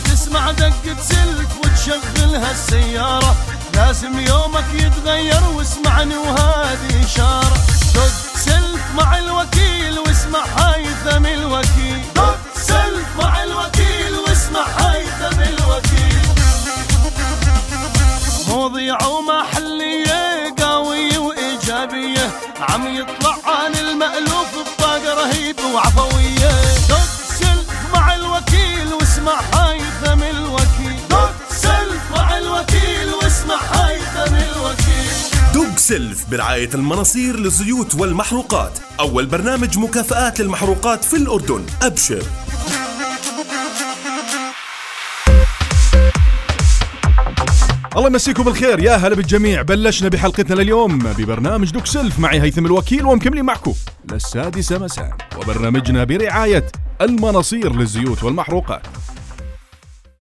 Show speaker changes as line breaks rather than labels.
تسمع دقة سلك وتشغلها السيارة لازم يومك يتغير واسمعني وهذه إشارة. دق سلك مع الوكيل واسمع هيثم الوكيل. دق سلك مع الوكيل واسمع هيثم الوكيل. مواضيع ومحلية قوية وإيجابية. عم يطلع عن المألوف دق
سلف برعاية المناصير للزيوت والمحروقات. أول برنامج مكافآت للمحروقات في الأردن أبشر.
الله يمسيكم بالخير. يا هلا بالجميع. بلشنا بحلقتنا لليوم ببرنامج دق سلف. معي هيثم الوكيل ومكملين معكم للسادسة مساء وبرنامجنا برعاية المناصير للزيوت والمحروقات.